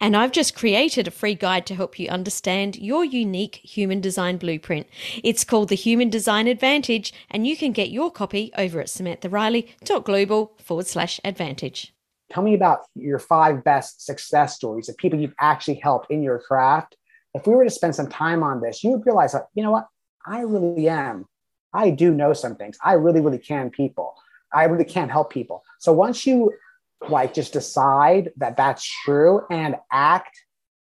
And I've just created a free guide to help you understand your unique human design blueprint. It's called the Human Design Advantage, and you can get your copy over at samanthariley.global forward slash advantage. Tell me about your five best success stories of people you've actually helped in your craft. If we were to spend some time on this, you would realize that, you know what? I really am. I do know some things. I really, really can people. I really can help people. So once you like just decide that that's true and act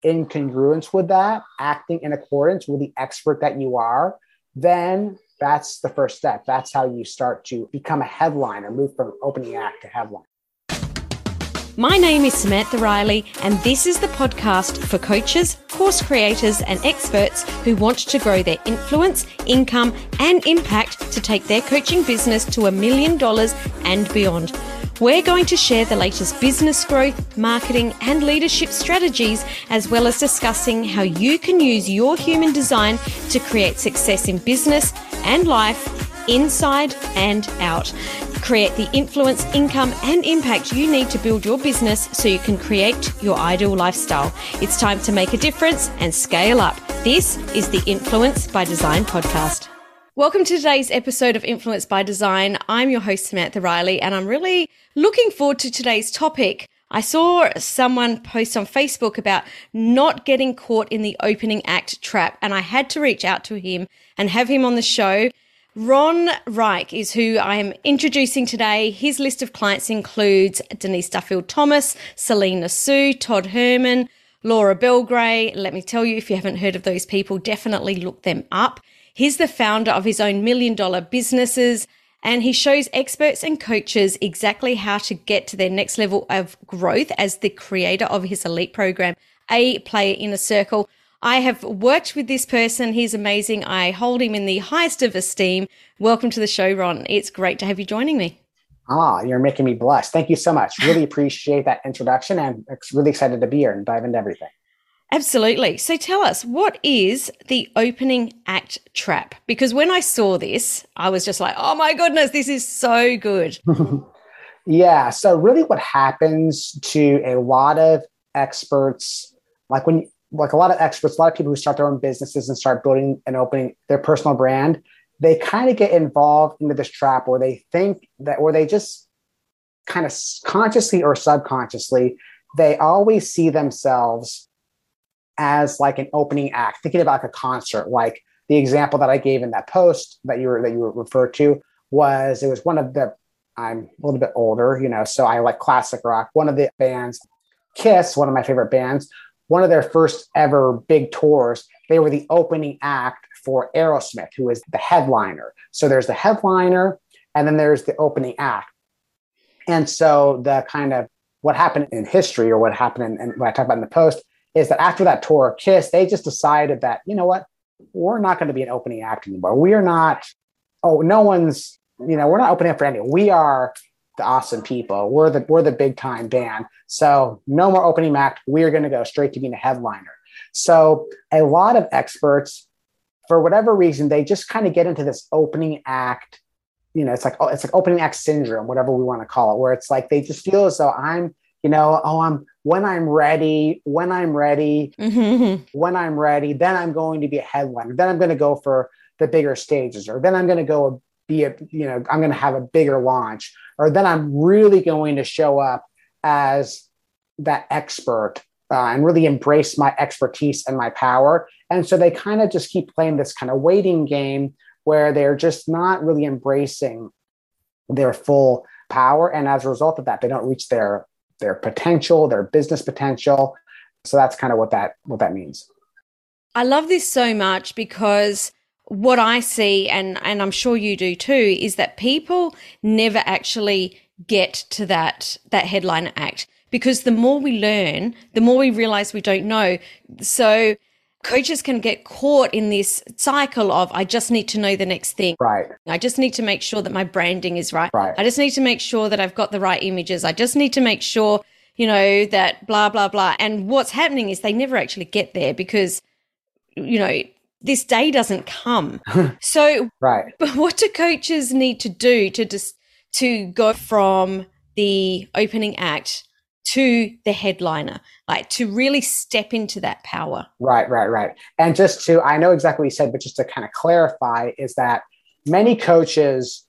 in congruence with that, acting in accordance with the expert that you are, then that's the first step. That's how you start to become a headliner, move from opening act to headline. My name is Samantha Riley, and this is the podcast for coaches, course creators, and experts who want to grow their influence, income, and impact to take their coaching business to a million dollars and beyond. We're going to share the latest business growth, marketing, and leadership strategies, as well as discussing how you can use your human design to create success in business and life, inside and out create the influence, income, and impact you need to build your business so you can create your ideal lifestyle. It's time to make a difference and scale up. This is the Influence by Design podcast. Welcome to today's episode of Influence by Design. I'm your host, Samantha Riley, and I'm really looking forward to today's topic. I saw someone post on Facebook about not getting caught in the opening act trap, and I had to reach out to him and have him on the show Ron Reich is who I am introducing today. His list of clients includes Denise Duffield Thomas, Selena Soo, Todd Herman, Laura Belgray. Let me tell you, if you haven't heard of those people, definitely look them up. He's the founder of his own million dollar businesses and he shows experts and coaches exactly how to get to their next level of growth as the creator of his elite program, A Player Inner Circle. I have worked with this person. He's amazing. I hold him in the highest of esteem. Welcome to the show, Ron. It's great to have you joining me. Ah, you're making me blush. Thank you so much. Really appreciate that introduction and really excited to be here and dive into everything. Absolutely. So tell us, what is the opening act trap? Because when I saw this, I was just like, oh my goodness, this is so good. yeah. So, really, what happens to a lot of experts, like when like a lot of experts, a lot of people who start their own businesses and start building and opening their personal brand, they kind of get involved into this trap where they think that, or they just kind of consciously or subconsciously, they always see themselves as like an opening act, thinking about like a concert. Like the example that I gave in that post that you were that you referred to was it was one of the I'm a little bit older, you know, so I like classic rock. One of the bands, Kiss, one of my favorite bands, one of their first ever big tours, they were the opening act for Aerosmith, who is the headliner. So there's the headliner, and then there's the opening act. And so the kind of what happened in history, or what happened in, in what I talk about in the post, is that after that tour, of Kiss, they just decided that you know what, we're not going to be an opening act anymore. We are not. Oh, no one's. You know, we're not opening up for anyone. We are the awesome people. We're the we're the big time band. So no more opening act. We're going to go straight to being a headliner. So a lot of experts, for whatever reason, they just kind of get into this opening act. You know, it's like oh, it's like opening act syndrome, whatever we want to call it, where it's like they just feel as though I'm, you know, oh, I'm when I'm ready, when I'm ready, mm-hmm. when I'm ready, then I'm going to be a headliner. Then I'm going to go for the bigger stages, or then I'm going to go be a, you know, I'm going to have a bigger launch, or then I'm really going to show up as that expert uh, and really embrace my expertise and my power. And so they kind of just keep playing this kind of waiting game where they're just not really embracing their full power. And as a result of that, they don't reach their their potential, their business potential. So that's kind of what that what that means. I love this so much because what I see, and, and I'm sure you do too, is that people never actually get to that, that headline act because the more we learn, the more we realize we don't know. So coaches can get caught in this cycle of I just need to know the next thing. Right. I just need to make sure that my branding is right. Right. I just need to make sure that I've got the right images. I just need to make sure, you know, that blah blah blah. And what's happening is they never actually get there because you know, this day doesn't come. so right. But what do coaches need to do to just to go from the opening act to the headliner, like to really step into that power. Right, right, right. And just to, I know exactly what you said, but just to kind of clarify, is that many coaches,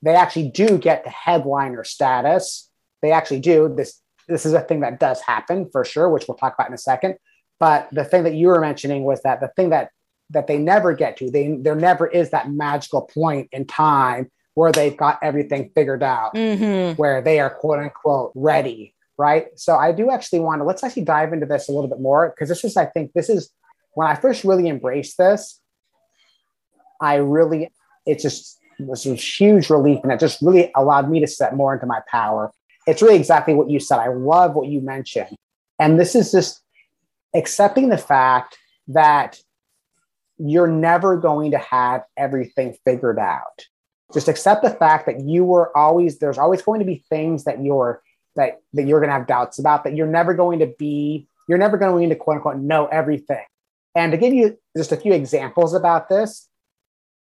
they actually do get the headliner status. They actually do. This this is a thing that does happen for sure, which we'll talk about in a second. But the thing that you were mentioning was that the thing that that they never get to, they there never is that magical point in time where they've got everything figured out, mm-hmm. where they are quote unquote ready right? So I do actually want to let's actually dive into this a little bit more because this is, I think, this is when I first really embraced this. I really, it just was a huge relief, and it just really allowed me to step more into my power. It's really exactly what you said. I love what you mentioned, and this is just accepting the fact that you're never going to have everything figured out. Just accept the fact that you were always there's always going to be things that you're that that you're going to have doubts about that you're never going to be you're never going to quote unquote know everything and to give you just a few examples about this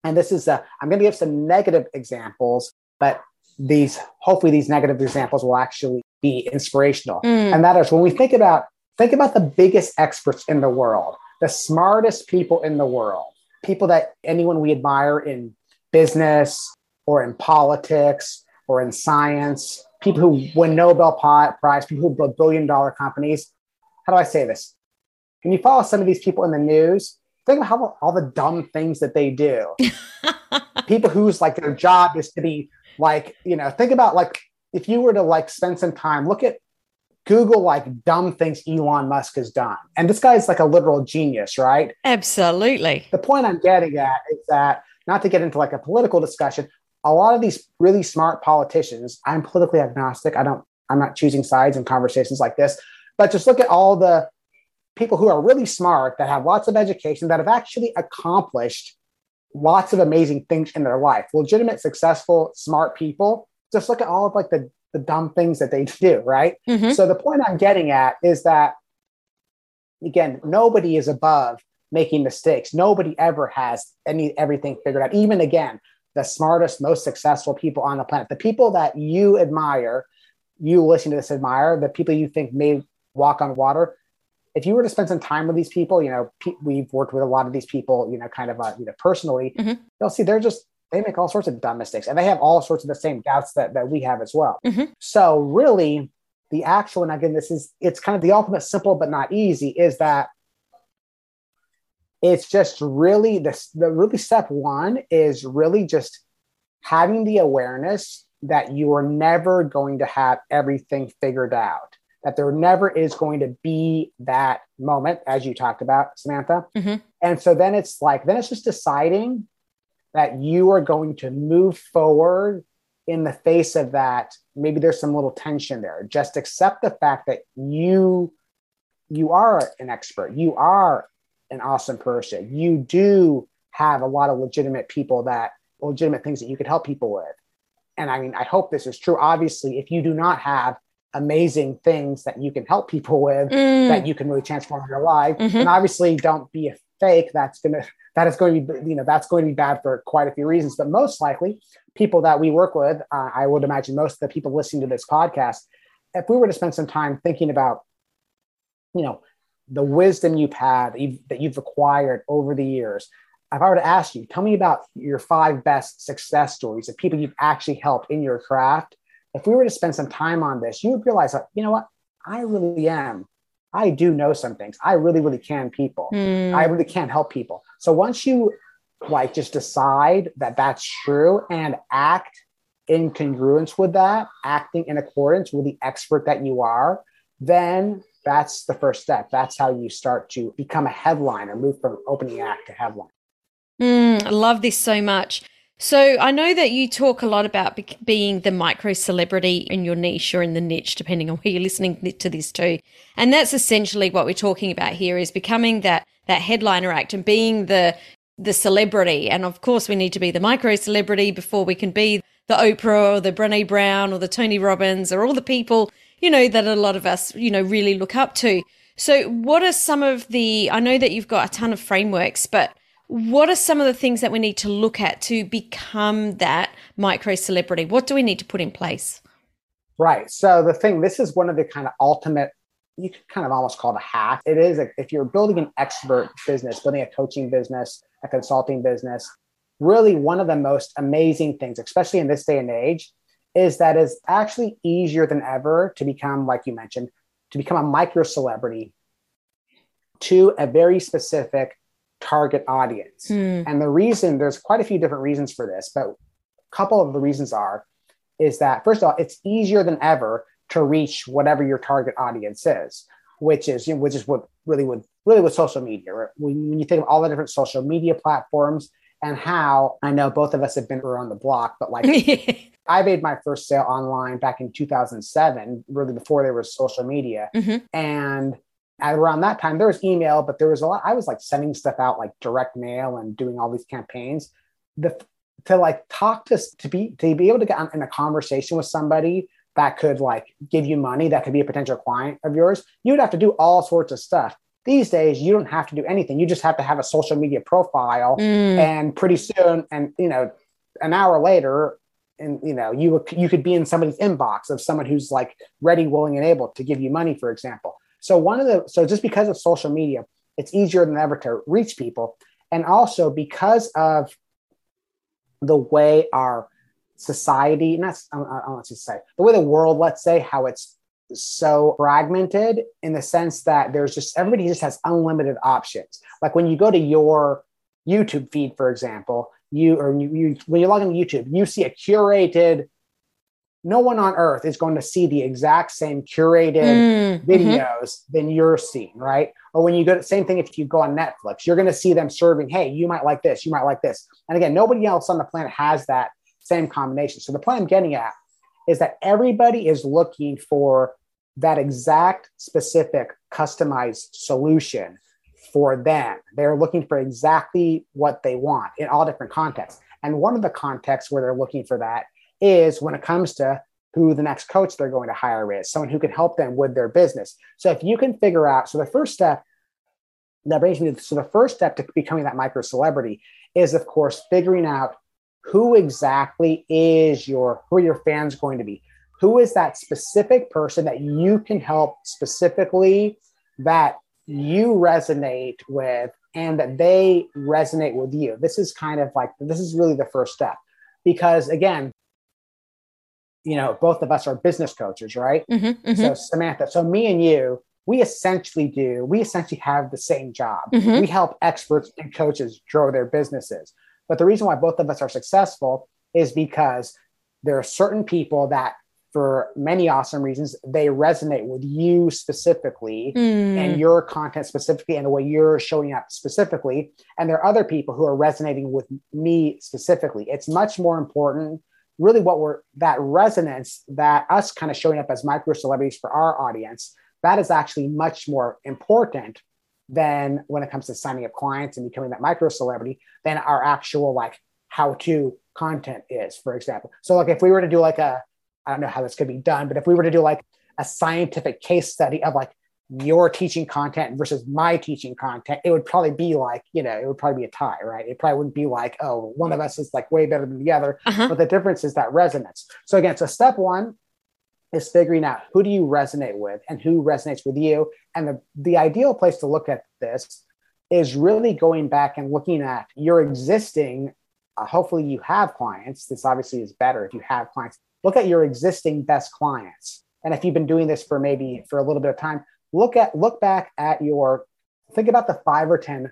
and this is a, i'm going to give some negative examples but these hopefully these negative examples will actually be inspirational Mm. and that is when we think about think about the biggest experts in the world the smartest people in the world people that anyone we admire in business or in politics or in science people who win Nobel Prize, people who build billion dollar companies. How do I say this? When you follow some of these people in the news, think about how, all the dumb things that they do. people whose like their job is to be like, you know, think about like if you were to like spend some time, look at Google like dumb things Elon Musk has done. And this guy's like a literal genius, right? Absolutely. The point I'm getting at is that not to get into like a political discussion, a lot of these really smart politicians, I'm politically agnostic. I don't, I'm not choosing sides in conversations like this, but just look at all the people who are really smart that have lots of education that have actually accomplished lots of amazing things in their life. Legitimate, successful, smart people. Just look at all of like the, the dumb things that they do, right? Mm-hmm. So the point I'm getting at is that again, nobody is above making mistakes. Nobody ever has any everything figured out. Even again, the smartest, most successful people on the planet, the people that you admire, you listen to this admire, the people you think may walk on water. If you were to spend some time with these people, you know, pe- we've worked with a lot of these people, you know, kind of, uh, you know, personally, mm-hmm. you'll see they're just, they make all sorts of dumb mistakes and they have all sorts of the same doubts that, that we have as well. Mm-hmm. So really the actual, and again, this is, it's kind of the ultimate simple, but not easy is that it's just really this the really step one is really just having the awareness that you are never going to have everything figured out that there never is going to be that moment as you talked about samantha. Mm-hmm. and so then it's like then it's just deciding that you are going to move forward in the face of that. Maybe there's some little tension there. Just accept the fact that you you are an expert. You are an awesome person. You do have a lot of legitimate people that legitimate things that you could help people with. And I mean, I hope this is true. Obviously, if you do not have amazing things that you can help people with, mm. that you can really transform your life, mm-hmm. and obviously don't be a fake. That's gonna that is going to be you know that's going to be bad for quite a few reasons. But most likely, people that we work with, uh, I would imagine most of the people listening to this podcast, if we were to spend some time thinking about, you know, the wisdom you've had that you've, that you've acquired over the years. If i were to ask you tell me about your five best success stories of people you've actually helped in your craft. If we were to spend some time on this you would realize that you know what? I really am i do know some things. I really really can people. Mm. i really can help people. So once you like just decide that that's true and act in congruence with that acting in accordance with the expert that you are then that's the first step. That's how you start to become a headliner, move from opening act to headline. Mm, I love this so much. So I know that you talk a lot about be- being the micro celebrity in your niche or in the niche, depending on where you're listening to this too. And that's essentially what we're talking about here is becoming that, that headliner act and being the, the celebrity. And of course, we need to be the micro celebrity before we can be the Oprah or the Brene Brown or the Tony Robbins or all the people, you know, that a lot of us, you know, really look up to. So what are some of the, I know that you've got a ton of frameworks, but what are some of the things that we need to look at to become that micro celebrity? What do we need to put in place? Right. So the thing, this is one of the kind of ultimate, you could kind of almost call it a hack. It is a, if you're building an expert business, building a coaching business, a consulting business, really one of the most amazing things, especially in this day and age, is that it's actually easier than ever to become, like you mentioned, to become a micro celebrity to a very specific target audience. Mm. And the reason there's quite a few different reasons for this, but a couple of the reasons are is that first of all, it's easier than ever to reach whatever your target audience is, which is you know, which is what really would really with social media. Right? When, when you think of all the different social media platforms and how I know both of us have been around the block, but like I made my first sale online back in 2007, really before there was social media. Mm-hmm. And around that time there was email but there was a lot i was like sending stuff out like direct mail and doing all these campaigns the to like talk to to be to be able to get in a conversation with somebody that could like give you money that could be a potential client of yours you would have to do all sorts of stuff these days you don't have to do anything. You just have to have a social media profile mm. and pretty soon and you know an hour later and you know you you could be in somebody's inbox of someone who's like ready willing and able to give you money for example. So one of the so just because of social media, it's easier than ever to reach people, and also because of the way our society, and that's I don't want to say the way the world, let's say, how it's so fragmented in the sense that there's just everybody just has unlimited options. Like when you go to your YouTube feed, for example, you or you, you when you log into YouTube, you see a curated no one on earth is going to see the exact same curated mm, mm-hmm. videos mm-hmm. than you're seeing, right? Or when you go, to, the same thing if you go on Netflix, you're going to see them serving, hey, you might like this, you might like this. And again, nobody else on the planet has that same combination. So the point I'm getting at is that everybody is looking for that exact specific customized solution for them. They're looking for exactly what they want in all different contexts. And one of the contexts where they're looking for that is when it comes to who the next coach they're going to hire is, someone who can help them with their business. So if you can figure out, so the first step that brings me to, so the first step to becoming that micro celebrity is of course figuring out who exactly is your, who are your fans going to be? Who is that specific person that you can help specifically that you resonate with and that they resonate with you? This is kind of like, this is really the first step. Because again, you know, both of us are business coaches, right? Mm-hmm, mm-hmm. So Samantha, so me and you, we essentially do, we essentially have the same job. Mm-hmm. We help experts and coaches grow their businesses. But the reason why both of us are successful is because there are certain people that for many awesome reasons they resonate with you specifically mm. and your content specifically and the way you're showing up specifically and there are other people who are resonating with me specifically it's much more important really what we're that resonance that us kind of showing up as micro celebrities for our audience that is actually much more important than when it comes to signing up clients and becoming that micro celebrity than our actual like how to content is for example so like if we were to do like a i don't know how this could be done but if we were to do like a scientific case study of like your teaching content versus my teaching content, it would probably be like, you know, it would probably be a tie, right? It probably wouldn't be like, oh, one of us is like way better than the other. Uh-huh. But the difference is that resonance. So again, so step one is figuring out who do you resonate with and who resonates with you. And the, the ideal place to look at this is really going back and looking at your existing, uh, hopefully you have clients. This obviously is better if you have clients. Look at your existing best clients. And if you've been doing this for maybe for a little bit of time, look at look back at your think about the five or ten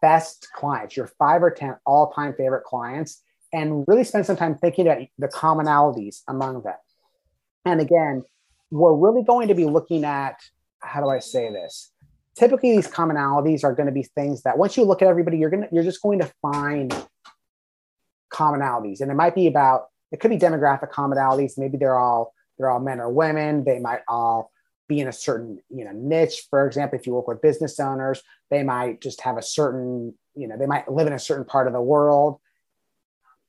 best clients, your five or ten all-time favorite clients, and really spend some time thinking about the commonalities among them. And again, we're really going to be looking at how do I say this? Typically, these commonalities are going to be things that once you look at everybody, you're gonna you're just going to find commonalities. And it might be about, it could be demographic commonalities. Maybe they're all, they're all men or women. They might all be in a certain, you know, niche. For example, if you work with business owners, they might just have a certain, you know, they might live in a certain part of the world.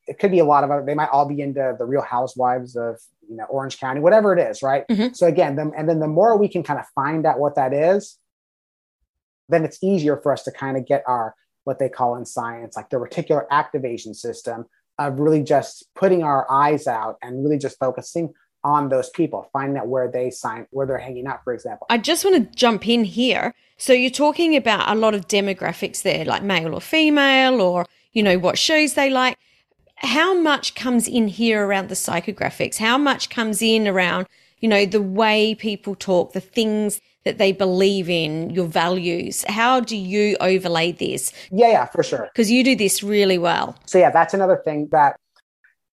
It could be a lot of other, they might all be into the real housewives of, you know, Orange County, whatever it is, right? Mhm. So again, them, and then the more we can kind of find out what that is, then it's easier for us to kind of get our what they call in science like the reticular activation system of really just putting our eyes out and really just focusing on those people finding out where they sign where they're hanging out for example I just want to jump in here. So you're talking about a lot of demographics there, like male or female, or you know what shows they like. How much comes in here around the psychographics? How much comes in around you know the way people talk, the things that they believe in, your values? How do you overlay this? yeah yeah for sure Because you do this really well. so yeah that's another thing that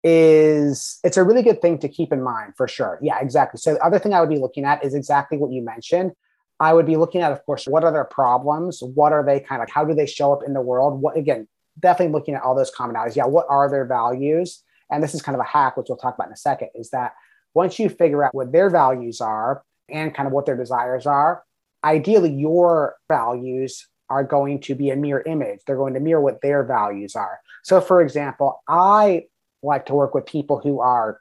is it's a really good thing to keep in mind for sure yeah exactly so the other thing i would be looking at is exactly what you mentioned i would be looking at of course what are their problems what are they kind of how do they show up in the world what again definitely looking at all those commonalities. Yeah what are their values? And this is kind of a hack which we'll talk about in a second is that once you figure out what their values are and kind of what their desires are ideally your values are going to be a mirror image. They're going to mirror what their values are. So for example i like to work with people who are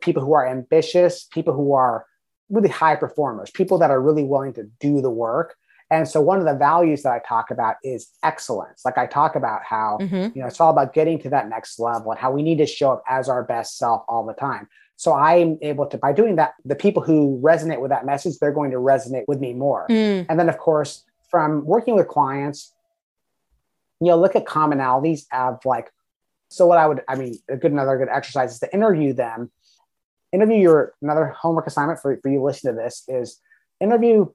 people who are ambitious, people who are really high performers, people that are really willing to do the work. And so one of the values that I talk about is excellence. Like I talk about how, Mhm. you know, it's all about getting to that next level and how we need to show up as our best self all the time. So I'm able to, by doing that, the people who resonate with that message, they're going to resonate with me more. Mm, And then, of course, from working with clients, you know, look at commonalities of like, so what I would, I mean, a good, another good exercise is to interview them. Interview your, another homework assignment for, for you listening to this is interview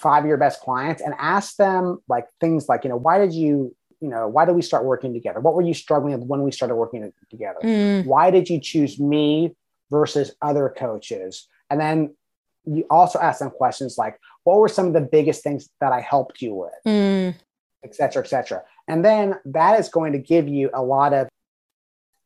five of your best clients and ask them like things like, you know, why did you, you know, why did we start working together? What were you struggling with when we started working together? mm, why did you choose me versus other coaches? And then you also ask them questions like what were some of the biggest things that i helped you with? Mm, et cetera et cetera. And then that is going to give you a lot of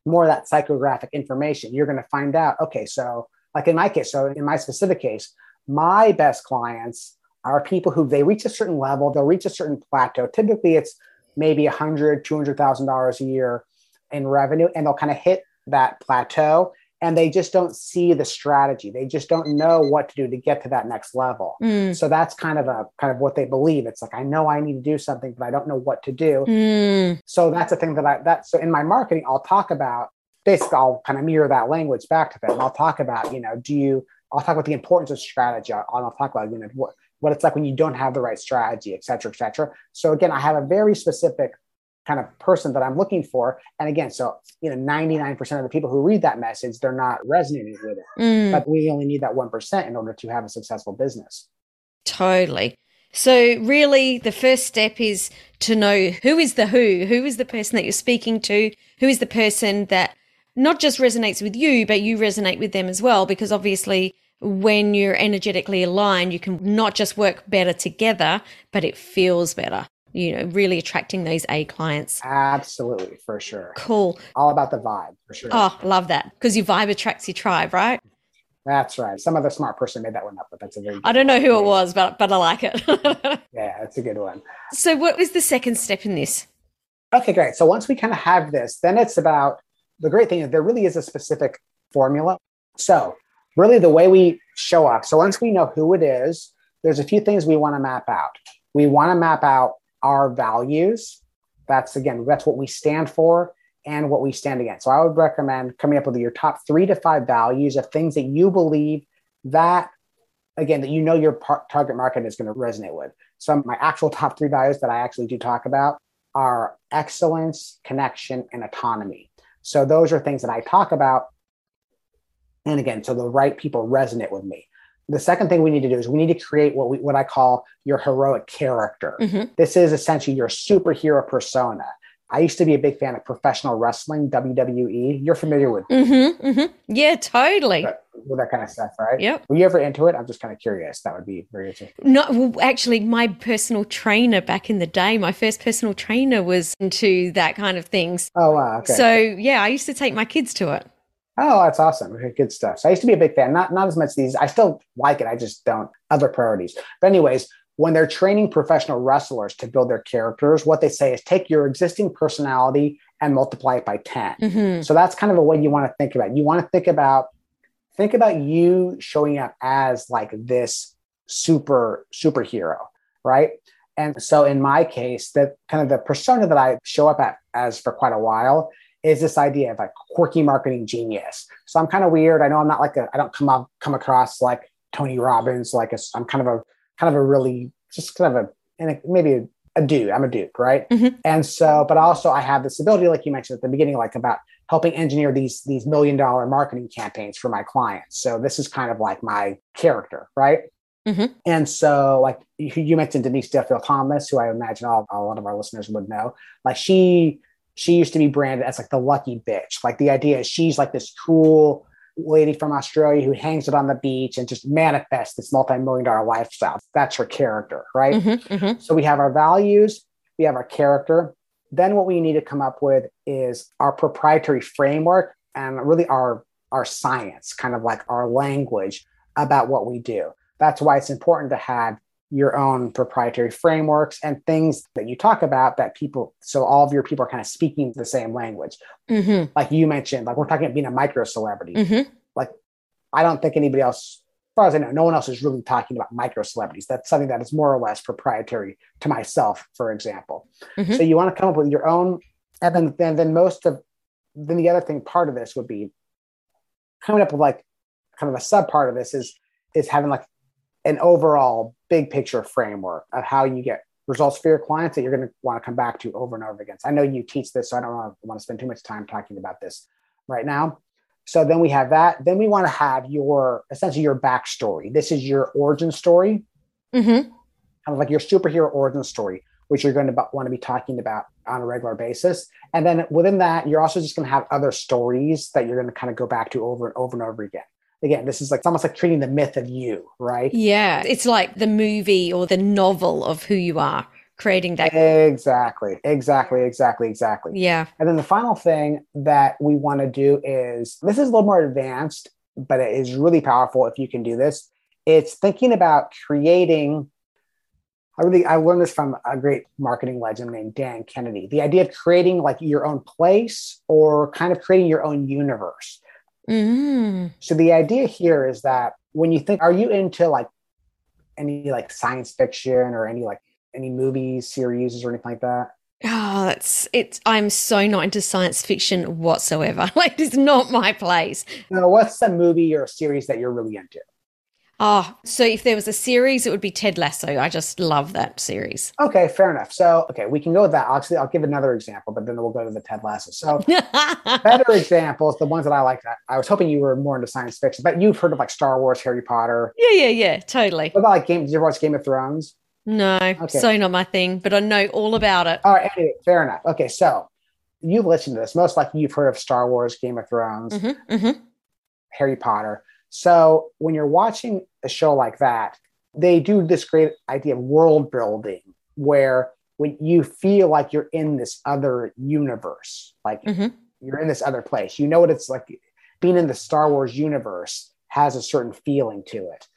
more of that psychographic information. You're going to find out okay so like in my case so in my specific case my best clients are people who they reach a certain level they'll reach a certain plateau. Typically it's maybe a hundred two hundred thousand dollars a year in revenue and they'll kind of hit that plateau and they just don't see the strategy. They just don't know what to do to get to that next level. Mm, so that's kind of a kind of what they believe. It's like i know i need to do something but i don't know what to do. Mm, so that's a thing that i that so in my marketing i'll talk about basically i'll kind of mirror that language back to them. I'll talk about you know do you i'll talk about the importance of strategy. I'll, I'll talk about you know what what it's like when you don't have the right strategy et cetera et cetera so again i have a very specific kind of person that i'm looking for and again so you know 99% of the people who read that message they're not resonating with it mm. but we only need that 1% in order to have a successful business Totally. So really the first step is to know who is the who, who is the person that you're speaking to, who is the person that not just resonates with you, but you resonate with them as well because obviously when you're energetically aligned, you can not just work better together, but it feels better. You know, really attracting those A clients. absolutely for sure Cool. all about the vibe for sure Oh, love that. Because your vibe attracts your tribe, right? that's right some other smart person made that one up but that's a very I don't know who it was, but but I like it. yeah that's a good one so what was the second step in this? Okay, great. So once we kind of have this, then it's about the great thing is there really is a specific formula. So, really, the way we show up. So, once we know who it is, there's a few things we want to map out. We want to map out our values. That's again, that's what we stand for and what we stand against. So, I would recommend coming up with your top three to five values of things that you believe that, again, that you know your par- target market is going to resonate with. So, my actual top three values that I actually do talk about are excellence, connection, and autonomy. So those are things that I talk about. And again, so the right people resonate with me. The second thing we need to do is we need to create what we what I call your heroic character. Mhm. This is essentially your superhero persona. I used to be a big fan of professional wrestling, WWE. You're familiar with, Mm-hmm, mm-hmm. Yeah, totally. that, with that kind of stuff, right? Yep. Were you ever into it? I'm just kind of curious. That would be very interesting. No, well, actually, my personal trainer back in the day, my first personal trainer was into that kind of things. Oh, wow. Okay. So yeah, I used to take my kids to it. Oh, that's awesome. Okay, good stuff. So I used to be a big fan. Not not as much these. I still like it. I just don't other priorities. But anyways, when they're training professional wrestlers to build their characters, what they say is take your existing personality and multiply it by 10. hmm So that's kind of a way you want to think about. it. You want to think about think about you showing up as like this super superhero, right? And so in my case, the kind of the persona that I show up at as for quite a while is this idea of like quirky marketing genius. So I'm kind of weird. I know I'm not like a I don't come up come across like Tony Robbins. Like a, I'm kind of a kind of a really just kind of a and a, maybe a, a dude. I'm a dude, right? Mhm. And so, but also I have this ability, like you mentioned at the beginning, like about helping engineer these these million dollar marketing campaigns for my clients. So this is kind of like my character, right? Mhm. And so, like you, you mentioned Denise Duffield Thomas, who I imagine all, a lot of our listeners would know. Like she she used to be branded as like the lucky bitch. Like the idea is she's like this cool lady from Australia who hangs it on the beach and just manifests this multi-million dollar lifestyle. That's her character, right? hmm hmm So we have our values, we have our character. Then what we need to come up with is our proprietary framework and really our our science, kind of like our language about what we do. That's why it's important to have your own proprietary frameworks and things that you talk about that people so all of your people are kind of speaking the same language. hmm Like you mentioned, like we're talking about being a micro celebrity. hmm I don't think anybody else, as far as I know, no one else is really talking about micro celebrities. That's something that is more or less proprietary to myself, for example. Mhm. So you want to come up with your own, and then then then most of then the other thing part of this would be coming up with like kind of a sub part of this is is having like an overall big picture framework of how you get results for your clients that you're going to want to come back to over and over again. So I know you teach this, so I don't want to, spend too much time talking about this right now. So then we have that. Then we want to have your essentially your backstory. This is your origin story, hmm kind of like your superhero origin story, which you're going to want to be talking about on a regular basis. And then within that, you're also just going to have other stories that you're going to kind of go back to over and over and over again. Again, this is like it's almost like treating the myth of you, right? Yeah, it's like the movie or the novel of who you are, creating that. Exactly, exactly, exactly, exactly. Yeah. And then the final thing that we want to do is this is a little more advanced, but it is really powerful if you can do this. It's thinking about creating. I really I learned this from a great marketing legend named Dan Kennedy. The idea of creating like your own place or kind of creating your own universe. Mm. So the idea here is that when you think, are you into like any like science fiction or any like any movies, series, or anything like that? Oh, that's it's. I'm so not into science fiction whatsoever. Like, it's not my place. No, what's the movie or series that you're really into? Oh, so if there was a series, it would be Ted Lasso. I just love that series. Okay, fair enough. So, okay, we can go with that. Actually, I'll give another example, but then we'll go to the Ted Lasso. So, better examples, the ones that I like. That I was hoping you were more into science fiction, but you've heard of like Star Wars, Harry Potter. yeah, yeah, yeah, totally. What about like Game? Did you watch Game of Thrones? No, so not my thing, but I know all about it. All right, anyway, fair enough. Okay, so you've listened to this. Most likely, you've heard of Star Wars, Game of Thrones, hmm hmm Harry Potter. So when you're watching a show like that, they do this great idea of world building where when you feel like you're in this other universe, like Mhm. you're in this other place, you know what it's like being in the Star Wars universe has a certain feeling to it.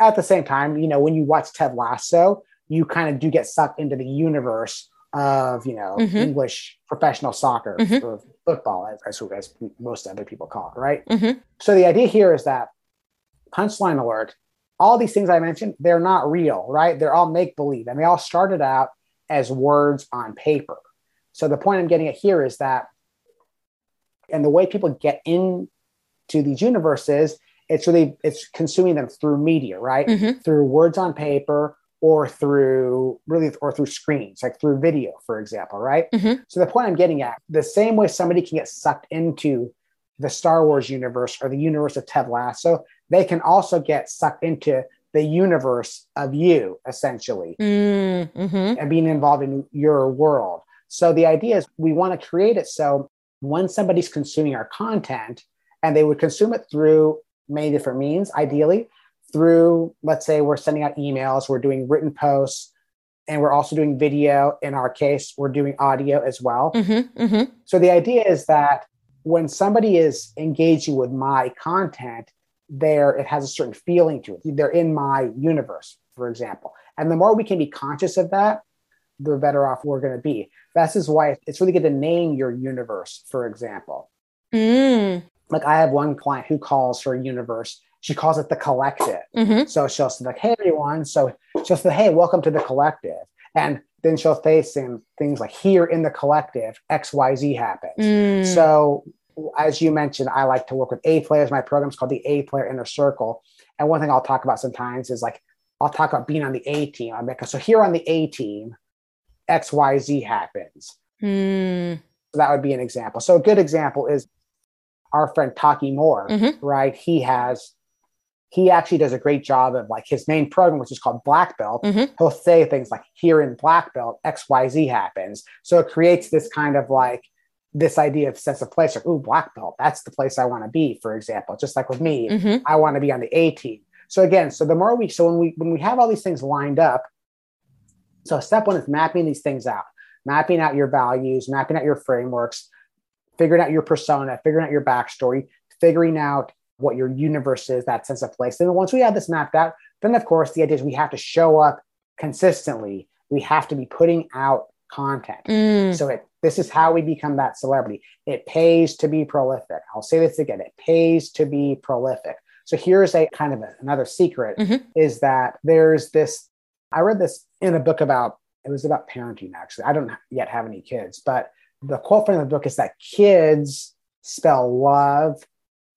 At the same time, you know, when you watch Ted Lasso, you kind of do get sucked into the universe of, you know, Mhm. English professional soccer Mhm. or football, as, as, as most other people call it, right? hmm So the idea here is that punchline alert, all these things I mentioned, they're not real, right? They're all make believe and they all started out as words on paper. So the point I'm getting at here is that, and the way people get into these universes, it's really it's consuming them through media, right? hmm Through words on paper or through really or through screens, like through video, for example, right? Mhm. So the point I'm getting at, the same way somebody can get sucked into the Star Wars universe or the universe of Ted Lasso, they can also get sucked into the universe of you, essentially, Mm-hmm. and being involved in your world. So the idea is we want to create it so when somebody's consuming our content and they would consume it through many different means, ideally through, let's say we're sending out emails, we're doing written posts, and we're also doing video. In our case, we're doing audio as well. Mm-hmm, mm-hmm. So the idea is that when somebody is engaging with my content, there it has a certain feeling to it. They're in my universe, for example. And the more we can be conscious of that, the better off we're going to be. This is why it's really good to name your universe, for example. Mm. Like I have one client who calls her universe, she calls it the collective. Mm-hmm. So she'll say like, hey everyone. So she'll say, hey, welcome to the collective. And then she'll say some things like here in the collective, XYZ happens. Mm. So as you mentioned, I like to work with A players. My program is called the A player inner circle. And one thing I'll talk about sometimes is like I'll talk about being on the A team. I'm like, so here on the A team, XYZ happens. Mm. So that would be an example. So a good example is our friend Taki Moore, mm-hmm. right? He has he actually does a great job of like his main program, which is called Black Belt. Mm-hmm. He'll say things like, here in Black Belt, XYZ happens. So it creates this kind of like this idea of sense of place, like, ooh, Black Belt, that's the place I want to be, for example. Just like with me, mm-hmm. I want to be on the A team. So again, so the more we so when we when we have all these things lined up, so step one is mapping these things out, mapping out your values, mapping out your frameworks, figuring out your persona, figuring out your backstory, figuring out what your universe is, that sense of place. And once we have this mapped out, then of course the idea is we have to show up consistently. We have to be putting out content. Mm. So it, this is how we become that celebrity. It pays to be prolific. I'll say this again. It pays to be prolific. So here's a kind of a, another secret mm-hmm. is that there's this. I read this in a book about it was about parenting. Actually, I don't yet have any kids, but the quote from the book is that kids spell love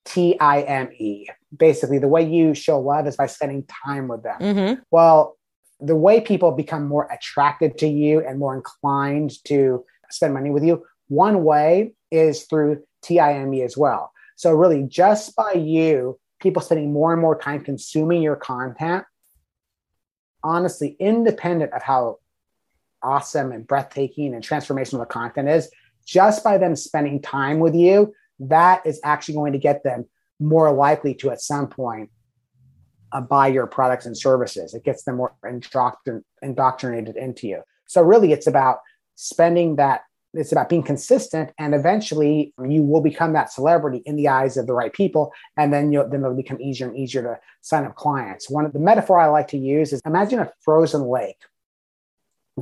T I M E. Basically, the way you show love is by spending time with them. Mm-hmm. Well, the way people become more attracted to you and more inclined to spend money with you, one way is through TIME as well. So, really, just by you, people spending more and more time consuming your content, honestly, independent of how awesome and breathtaking and transformational the content is, just by them spending time with you, that is actually going to get them more likely to at some point uh, buy your products and services. It gets them more indoctrin- indoctrinated into you. So really, it's about spending that. It's about being consistent, and eventually, you will become that celebrity in the eyes of the right people, and then you'll, then it'll become easier and easier to sign up clients. One of the metaphor I like to use is imagine a frozen lake.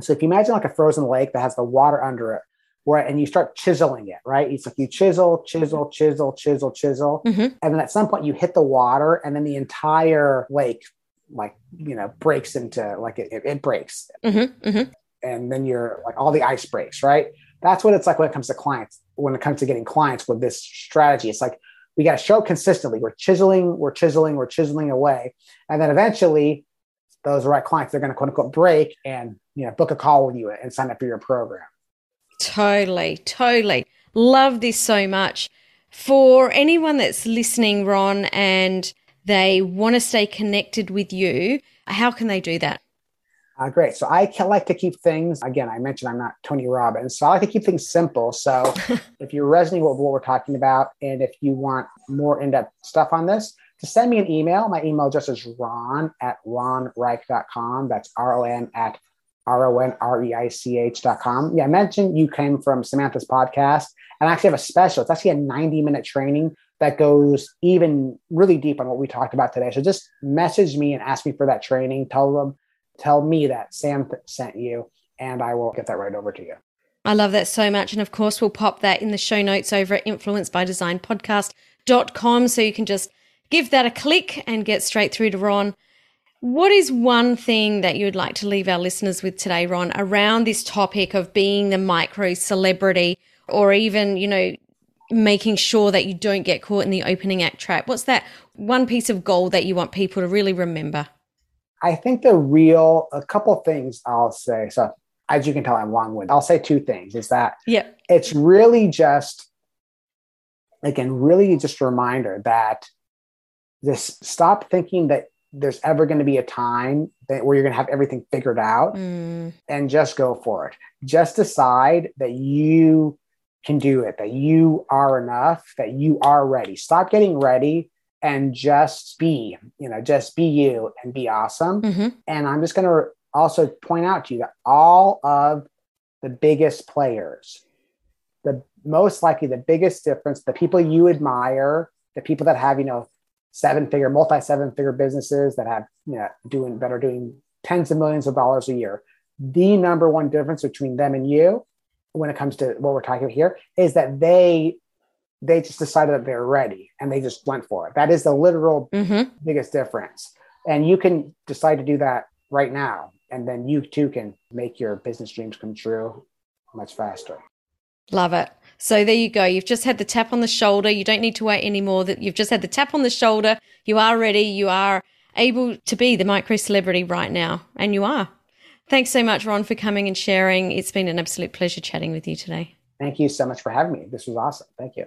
so if you imagine like a frozen lake that has the water under it, right? And you start chiseling it, right? It's like you chisel, chisel, chisel, chisel, chisel. Mm-hmm. And then at some point you hit the water and then the entire lake, like, you know, breaks into like it, it breaks. Mm-hmm. Mm-hmm. And then you're like all the ice breaks, right? That's what it's like when it comes to clients, when it comes to getting clients with this strategy. It's like we got to show consistently. We're chiseling, we're chiseling, we're chiseling away. And then eventually those right clients, they're going to quote unquote break and, you know, book a call with you and sign up for your program. Totally, totally. Love this so much. For anyone that's listening, Ron, and they want to stay connected with you, how can they do that? Uh, great. So I like to keep things, again, I mentioned I'm not Tony Robbins, so I like to keep things simple. So if you're resonating with what we're talking about, and if you want more in depth stuff on this, to send me an email. My email address is ron at ronreich.com. That's R O N at R-O-N-R-E-I-C-H dot com. Yeah, I mentioned you came from Samantha's podcast and I actually have a special. It's actually a 90 minute training that goes even really deep on what we talked about today. So just message me and ask me for that training. Tell them, tell me that Sam th- sent you and I will get that right over to you. I love that so much. And of course, we'll pop that in the show notes over at influencebydesignpodcast.com so you can just give that a click and get straight through to Ron. What is one thing that you would like to leave our listeners with today, Ron, around this topic of being the micro celebrity or even, you know, making sure that you don't get caught in the opening act trap? What's that one piece of gold that you want people to really remember? I think the real, a couple things I'll say. So, as you can tell, I'm long winded. I'll say two things is that yeah, it's really just, again, really just a reminder that this stop thinking that there's ever going to be a time that where you're going to have everything figured out Mm. and just go for it. Just decide that you can do it, that you are enough, that you are ready. Stop getting ready and just be, you know, just be you and be awesome. hmm And I'm just going to also point out to you that all of the biggest players, the most likely the biggest difference, the people you admire, the people that have, you know, seven figure, multi seven figure businesses that have, you know, doing that are doing tens of millions of dollars a year. The number one difference between them and you when it comes to what we're talking about here is that they they just decided that they're ready and they just went for it. That is the literal hmm biggest difference. And you can decide to do that right now. And then you too can make your business dreams come true much faster. Love it. So there you go. You've just had the tap on the shoulder. You don't need to wait anymore. That you've just had the tap on the shoulder. You are ready. You are able to be the micro celebrity right now, and you are. Thanks so much, Ron, for coming and sharing. It's been an absolute pleasure chatting with you today. Thank you so much for having me. This was awesome. Thank you.